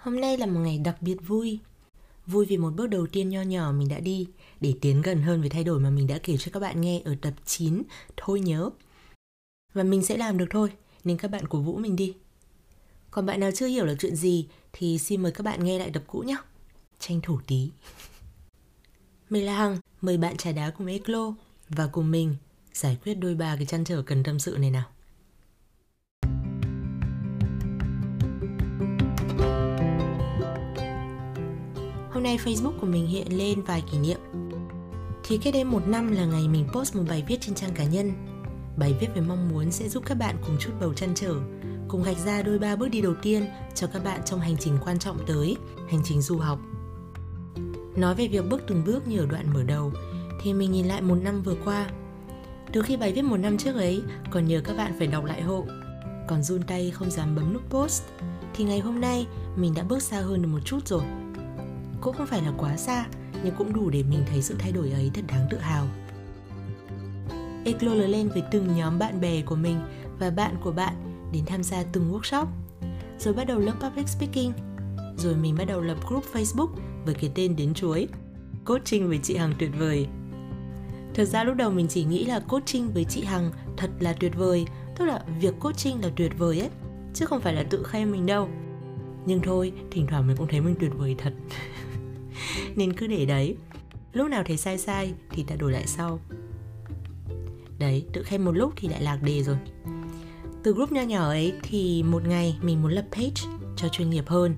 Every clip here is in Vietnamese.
Hôm nay là một ngày đặc biệt vui. Vui vì một bước đầu tiên nho nhỏ mình đã đi để tiến gần hơn với thay đổi mà mình đã kể cho các bạn nghe ở tập 9 Thôi nhớ. Và mình sẽ làm được thôi, nên các bạn cổ vũ mình đi. Còn bạn nào chưa hiểu là chuyện gì thì xin mời các bạn nghe lại tập cũ nhé. Tranh thủ tí. Mình là Hằng, mời bạn trà đá cùng Eclo và cùng mình giải quyết đôi ba cái chăn trở cần tâm sự này nào. Hôm nay Facebook của mình hiện lên vài kỷ niệm. Thì cách đây một năm là ngày mình post một bài viết trên trang cá nhân. Bài viết với mong muốn sẽ giúp các bạn cùng chút bầu chăn trở, Cùng gạch ra đôi ba bước đi đầu tiên cho các bạn trong hành trình quan trọng tới, Hành trình du học. Nói về việc bước từng bước như ở đoạn mở đầu, Thì mình nhìn lại một năm vừa qua. Từ khi bài viết một năm trước ấy, Còn nhờ các bạn phải đọc lại hộ. Còn run tay không dám bấm nút post, Thì ngày hôm nay mình đã bước xa hơn được một chút rồi cũng không phải là quá xa nhưng cũng đủ để mình thấy sự thay đổi ấy thật đáng tự hào. Eclo lớn lên với từng nhóm bạn bè của mình và bạn của bạn đến tham gia từng workshop rồi bắt đầu lớp public speaking rồi mình bắt đầu lập group Facebook với cái tên đến chuối coaching với chị Hằng tuyệt vời. Thật ra lúc đầu mình chỉ nghĩ là coaching với chị Hằng thật là tuyệt vời Tức là việc coaching là tuyệt vời ấy Chứ không phải là tự khen mình đâu. Nhưng thôi, thỉnh thoảng mình cũng thấy mình tuyệt vời thật. Ừ. nên cứ để đấy lúc nào thấy sai sai thì ta đổi lại sau đấy tự khen một lúc thì lại lạc đề rồi từ group nho nhỏ ấy thì một ngày mình muốn lập page cho chuyên nghiệp hơn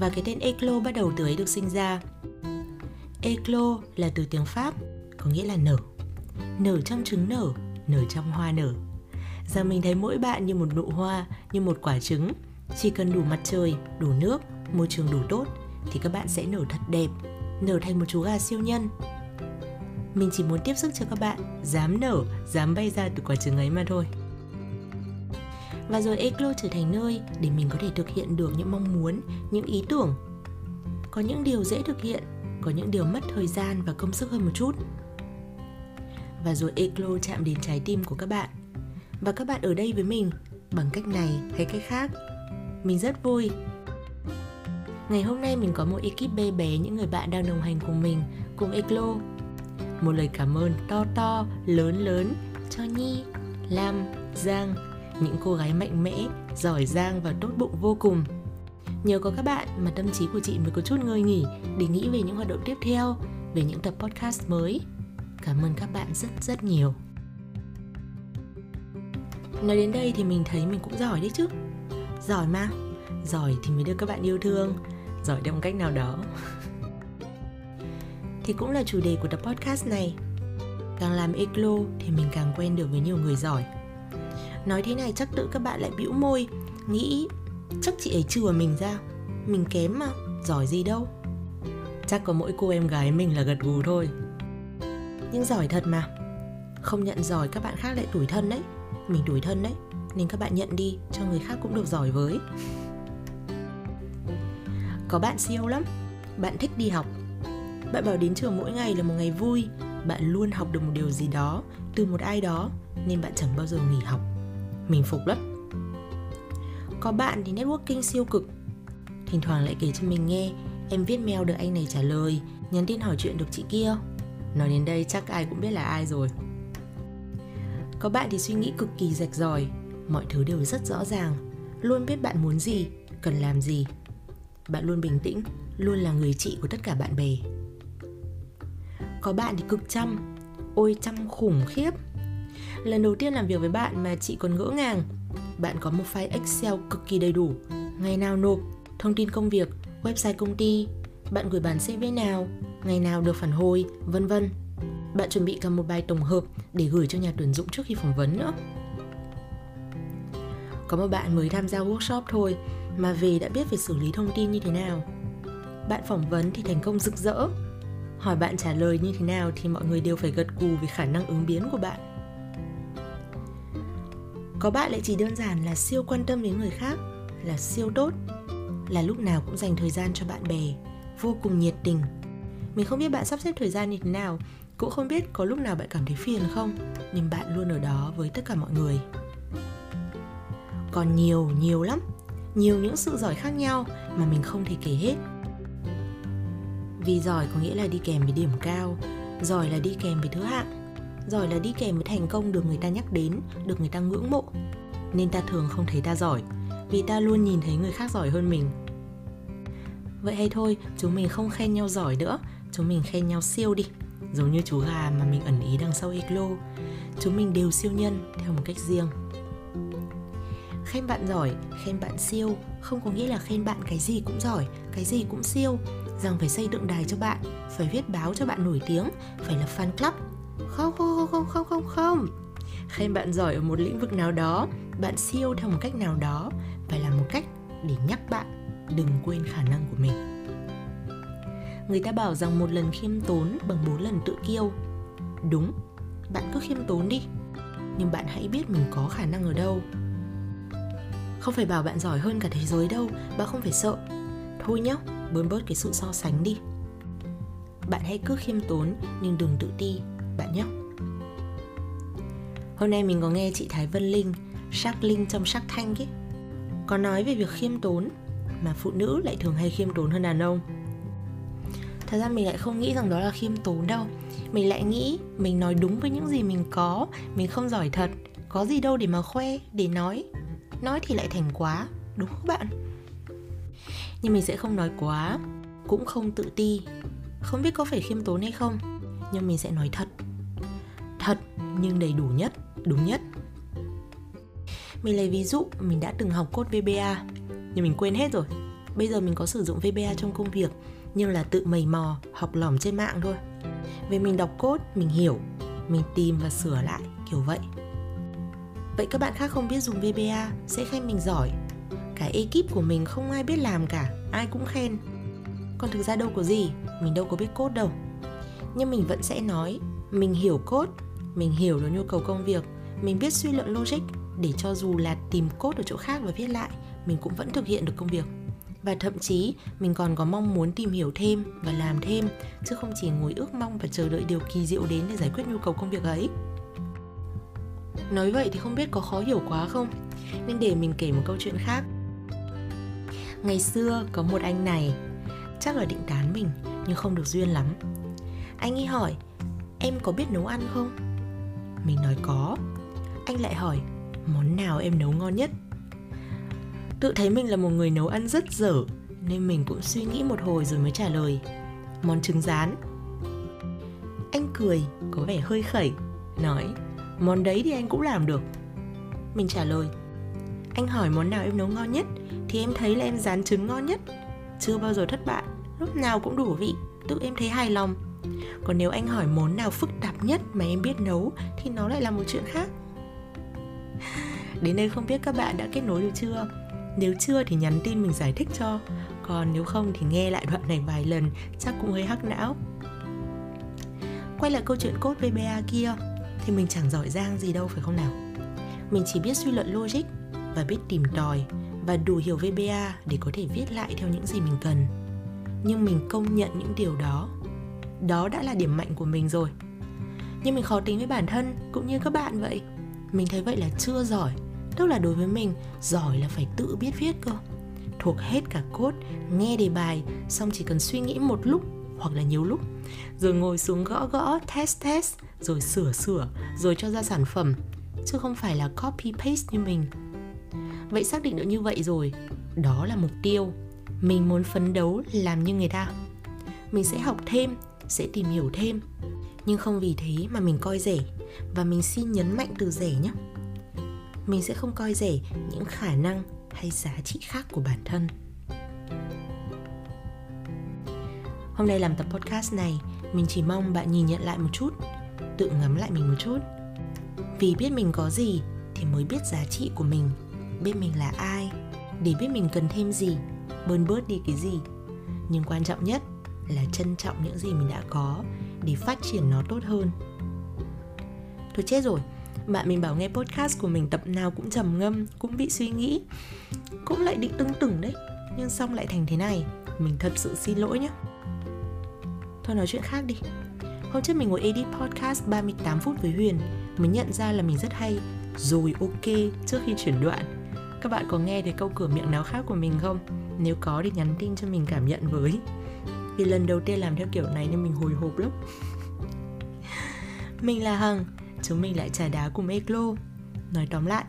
và cái tên Eclo bắt đầu từ ấy được sinh ra. Eclo là từ tiếng Pháp, có nghĩa là nở. Nở trong trứng nở, nở trong hoa nở. Giờ mình thấy mỗi bạn như một nụ hoa, như một quả trứng. Chỉ cần đủ mặt trời, đủ nước, môi trường đủ tốt thì các bạn sẽ nở thật đẹp, nở thành một chú gà siêu nhân. Mình chỉ muốn tiếp sức cho các bạn dám nở, dám bay ra từ quả trứng ấy mà thôi. Và rồi Eclo trở thành nơi để mình có thể thực hiện được những mong muốn, những ý tưởng. Có những điều dễ thực hiện, có những điều mất thời gian và công sức hơn một chút. Và rồi Eclo chạm đến trái tim của các bạn. Và các bạn ở đây với mình bằng cách này hay cách khác. Mình rất vui Ngày hôm nay mình có một ekip bé bé những người bạn đang đồng hành cùng mình, cùng Eclo. Một lời cảm ơn to to, lớn lớn cho Nhi, Lam, Giang, những cô gái mạnh mẽ, giỏi giang và tốt bụng vô cùng. Nhờ có các bạn mà tâm trí của chị mới có chút ngơi nghỉ để nghĩ về những hoạt động tiếp theo, về những tập podcast mới. Cảm ơn các bạn rất rất nhiều. Nói đến đây thì mình thấy mình cũng giỏi đấy chứ Giỏi mà Giỏi thì mới được các bạn yêu thương giỏi theo một cách nào đó. Thì cũng là chủ đề của tập podcast này. Càng làm eclo thì mình càng quen được với nhiều người giỏi. Nói thế này chắc tự các bạn lại bĩu môi, nghĩ chắc chị ấy chừa mình ra. Mình kém mà, giỏi gì đâu. Chắc có mỗi cô em gái mình là gật gù thôi. Nhưng giỏi thật mà. Không nhận giỏi các bạn khác lại tủi thân đấy. Mình tủi thân đấy, nên các bạn nhận đi, cho người khác cũng được giỏi với có bạn siêu lắm. Bạn thích đi học. Bạn bảo đến trường mỗi ngày là một ngày vui. Bạn luôn học được một điều gì đó từ một ai đó nên bạn chẳng bao giờ nghỉ học. Mình phục lắm. Có bạn thì networking siêu cực. Thỉnh thoảng lại kể cho mình nghe, em viết mail được anh này trả lời, nhắn tin hỏi chuyện được chị kia. Nói đến đây chắc ai cũng biết là ai rồi. Có bạn thì suy nghĩ cực kỳ rạch ròi. Mọi thứ đều rất rõ ràng. Luôn biết bạn muốn gì, cần làm gì bạn luôn bình tĩnh, luôn là người chị của tất cả bạn bè. Có bạn thì cực chăm, ôi chăm khủng khiếp. Lần đầu tiên làm việc với bạn mà chị còn ngỡ ngàng. Bạn có một file excel cực kỳ đầy đủ. Ngày nào nộp, thông tin công việc, website công ty, bạn gửi bản cv nào, ngày nào được phản hồi, vân vân. Bạn chuẩn bị cả một bài tổng hợp để gửi cho nhà tuyển dụng trước khi phỏng vấn nữa. Có một bạn mới tham gia workshop thôi mà về đã biết về xử lý thông tin như thế nào? Bạn phỏng vấn thì thành công rực rỡ. Hỏi bạn trả lời như thế nào thì mọi người đều phải gật cù vì khả năng ứng biến của bạn. Có bạn lại chỉ đơn giản là siêu quan tâm đến người khác, là siêu tốt, là lúc nào cũng dành thời gian cho bạn bè, vô cùng nhiệt tình. Mình không biết bạn sắp xếp thời gian như thế nào, cũng không biết có lúc nào bạn cảm thấy phiền không, nhưng bạn luôn ở đó với tất cả mọi người. Còn nhiều nhiều lắm nhiều những sự giỏi khác nhau mà mình không thể kể hết. Vì giỏi có nghĩa là đi kèm với điểm cao, giỏi là đi kèm với thứ hạng, giỏi là đi kèm với thành công được người ta nhắc đến, được người ta ngưỡng mộ. Nên ta thường không thấy ta giỏi, vì ta luôn nhìn thấy người khác giỏi hơn mình. Vậy hay thôi, chúng mình không khen nhau giỏi nữa, chúng mình khen nhau siêu đi. Giống như chú gà mà mình ẩn ý đằng sau iglo chúng mình đều siêu nhân, theo một cách riêng khen bạn giỏi, khen bạn siêu. Không có nghĩa là khen bạn cái gì cũng giỏi, cái gì cũng siêu. Rằng phải xây tượng đài cho bạn, phải viết báo cho bạn nổi tiếng, phải lập fan club. Không không không không không không không. Khen bạn giỏi ở một lĩnh vực nào đó, bạn siêu theo một cách nào đó, phải là một cách để nhắc bạn đừng quên khả năng của mình. Người ta bảo rằng một lần khiêm tốn bằng bốn lần tự kiêu. Đúng, bạn cứ khiêm tốn đi. Nhưng bạn hãy biết mình có khả năng ở đâu không phải bảo bạn giỏi hơn cả thế giới đâu, bạn không phải sợ. Thôi nhá bớt bớt cái sự so sánh đi. Bạn hãy cứ khiêm tốn, nhưng đừng tự ti, bạn nhé hôm nay mình có nghe chị thái vân linh sắc linh trong sắc thanh ấy. Có nói về việc khiêm tốn, mà phụ nữ lại thường hay khiêm tốn hơn đàn ông. Thật ra mình lại không nghĩ rằng đó là khiêm tốn đâu. Mình lại nghĩ mình nói đúng với những gì mình có, mình không giỏi thật. Có gì đâu để mà khoe, để nói nói thì lại thành quá, đúng không bạn? Nhưng mình sẽ không nói quá, cũng không tự ti. Không biết có phải khiêm tốn hay không, nhưng mình sẽ nói thật. Thật nhưng đầy đủ nhất, đúng nhất. Mình lấy ví dụ, mình đã từng học code VBA nhưng mình quên hết rồi. Bây giờ mình có sử dụng VBA trong công việc, nhưng là tự mầy mò, học lỏm trên mạng thôi. Vì mình đọc code, mình hiểu, mình tìm và sửa lại, kiểu vậy vậy các bạn khác không biết dùng VBA, sẽ khen mình giỏi. Cả ekip của mình không ai biết làm cả, ai cũng khen. Còn thực ra đâu có gì, mình đâu có biết code đâu. Nhưng mình vẫn sẽ nói, mình hiểu code, mình hiểu được nhu cầu công việc, mình biết suy luận logic để cho dù là tìm code ở chỗ khác và viết lại, mình cũng vẫn thực hiện được công việc. Và thậm chí, mình còn có mong muốn tìm hiểu thêm và làm thêm, chứ không chỉ ngồi ước mong và chờ đợi điều kỳ diệu đến để giải quyết nhu cầu công việc ấy nói vậy thì không biết có khó hiểu quá không? Nên để mình kể một câu chuyện khác. Ngày xưa có một anh này, chắc là định tán mình, nhưng không được duyên lắm. Anh ấy hỏi, em có biết nấu ăn không? Mình nói, có. Anh lại hỏi, món nào em nấu ngon nhất? Tự thấy mình là một người nấu ăn rất dở, nên mình cũng suy nghĩ một hồi rồi mới trả lời, món trứng rán. Anh cười, có vẻ hơi khẩy, nói món đấy thì anh cũng làm được. Mình trả lời. Anh hỏi món nào em nấu ngon nhất, thì em thấy là em rán trứng ngon nhất. Chưa bao giờ thất bại, lúc nào cũng đủ vị tự em thấy hài lòng. Còn nếu anh hỏi món nào phức tạp nhất mà em biết nấu, thì nó lại là một chuyện khác. Đến đây không biết các bạn đã kết nối được chưa? Nếu chưa thì nhắn tin mình giải thích cho. Còn nếu không thì nghe lại đoạn này vài lần, chắc cũng hơi hắc não. Quay lại câu chuyện cốt VBA kia thì mình chẳng giỏi giang gì đâu, phải không nào? Mình chỉ biết suy luận logic và biết tìm tòi và đủ hiểu VBA để có thể viết lại theo những gì mình cần. Nhưng mình công nhận những điều đó. Đó đã là điểm mạnh của mình rồi. Nhưng mình khó tính với bản thân cũng như các bạn vậy. Mình thấy vậy là chưa giỏi. Tức là đối với mình, giỏi là phải tự biết viết cơ. Thuộc hết cả cốt nghe đề bài, xong chỉ cần suy nghĩ một lúc hoặc là nhiều lúc, rồi ngồi xuống gõ gõ, test test rồi sửa sửa, rồi cho ra sản phẩm, chứ không phải là copy paste như mình. Vậy xác định được như vậy rồi, đó là mục tiêu. Mình muốn phấn đấu làm như người ta. Mình sẽ học thêm, sẽ tìm hiểu thêm. Nhưng không vì thế mà mình coi rẻ, và mình xin nhấn mạnh từ rẻ nhé. Mình sẽ không coi rẻ những khả năng hay giá trị khác của bản thân. Hôm nay làm tập podcast này, mình chỉ mong bạn nhìn nhận lại một chút tự ngắm lại mình một chút. Vì biết mình có gì thì mới biết giá trị của mình. Biết mình là ai để biết mình cần thêm gì bơn bớt đi cái gì. Nhưng quan trọng nhất là trân trọng những gì mình đã có để phát triển nó tốt hơn. Thôi chết rồi. Bạn mình bảo nghe podcast của mình tập nào cũng trầm ngâm, cũng bị suy nghĩ, cũng lại định tưng tửng đấy. Nhưng xong lại thành thế này, mình thật sự xin lỗi nhé thôi nói chuyện khác đi hôm trước mình ngồi edit podcast 38 phút với Huyền mới nhận ra là mình rất hay. Rồi ok, trước khi chuyển đoạn. Các bạn có nghe thấy câu cửa miệng nào khác của mình không? Nếu có thì nhắn tin cho mình cảm nhận với. Vì lần đầu tiên làm theo kiểu này nên mình hồi hộp lắm. Mình là Hằng, Chúng mình lại trà đá cùng Eclo. Nói tóm lại,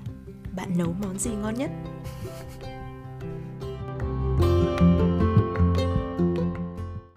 Bạn nấu món gì ngon nhất?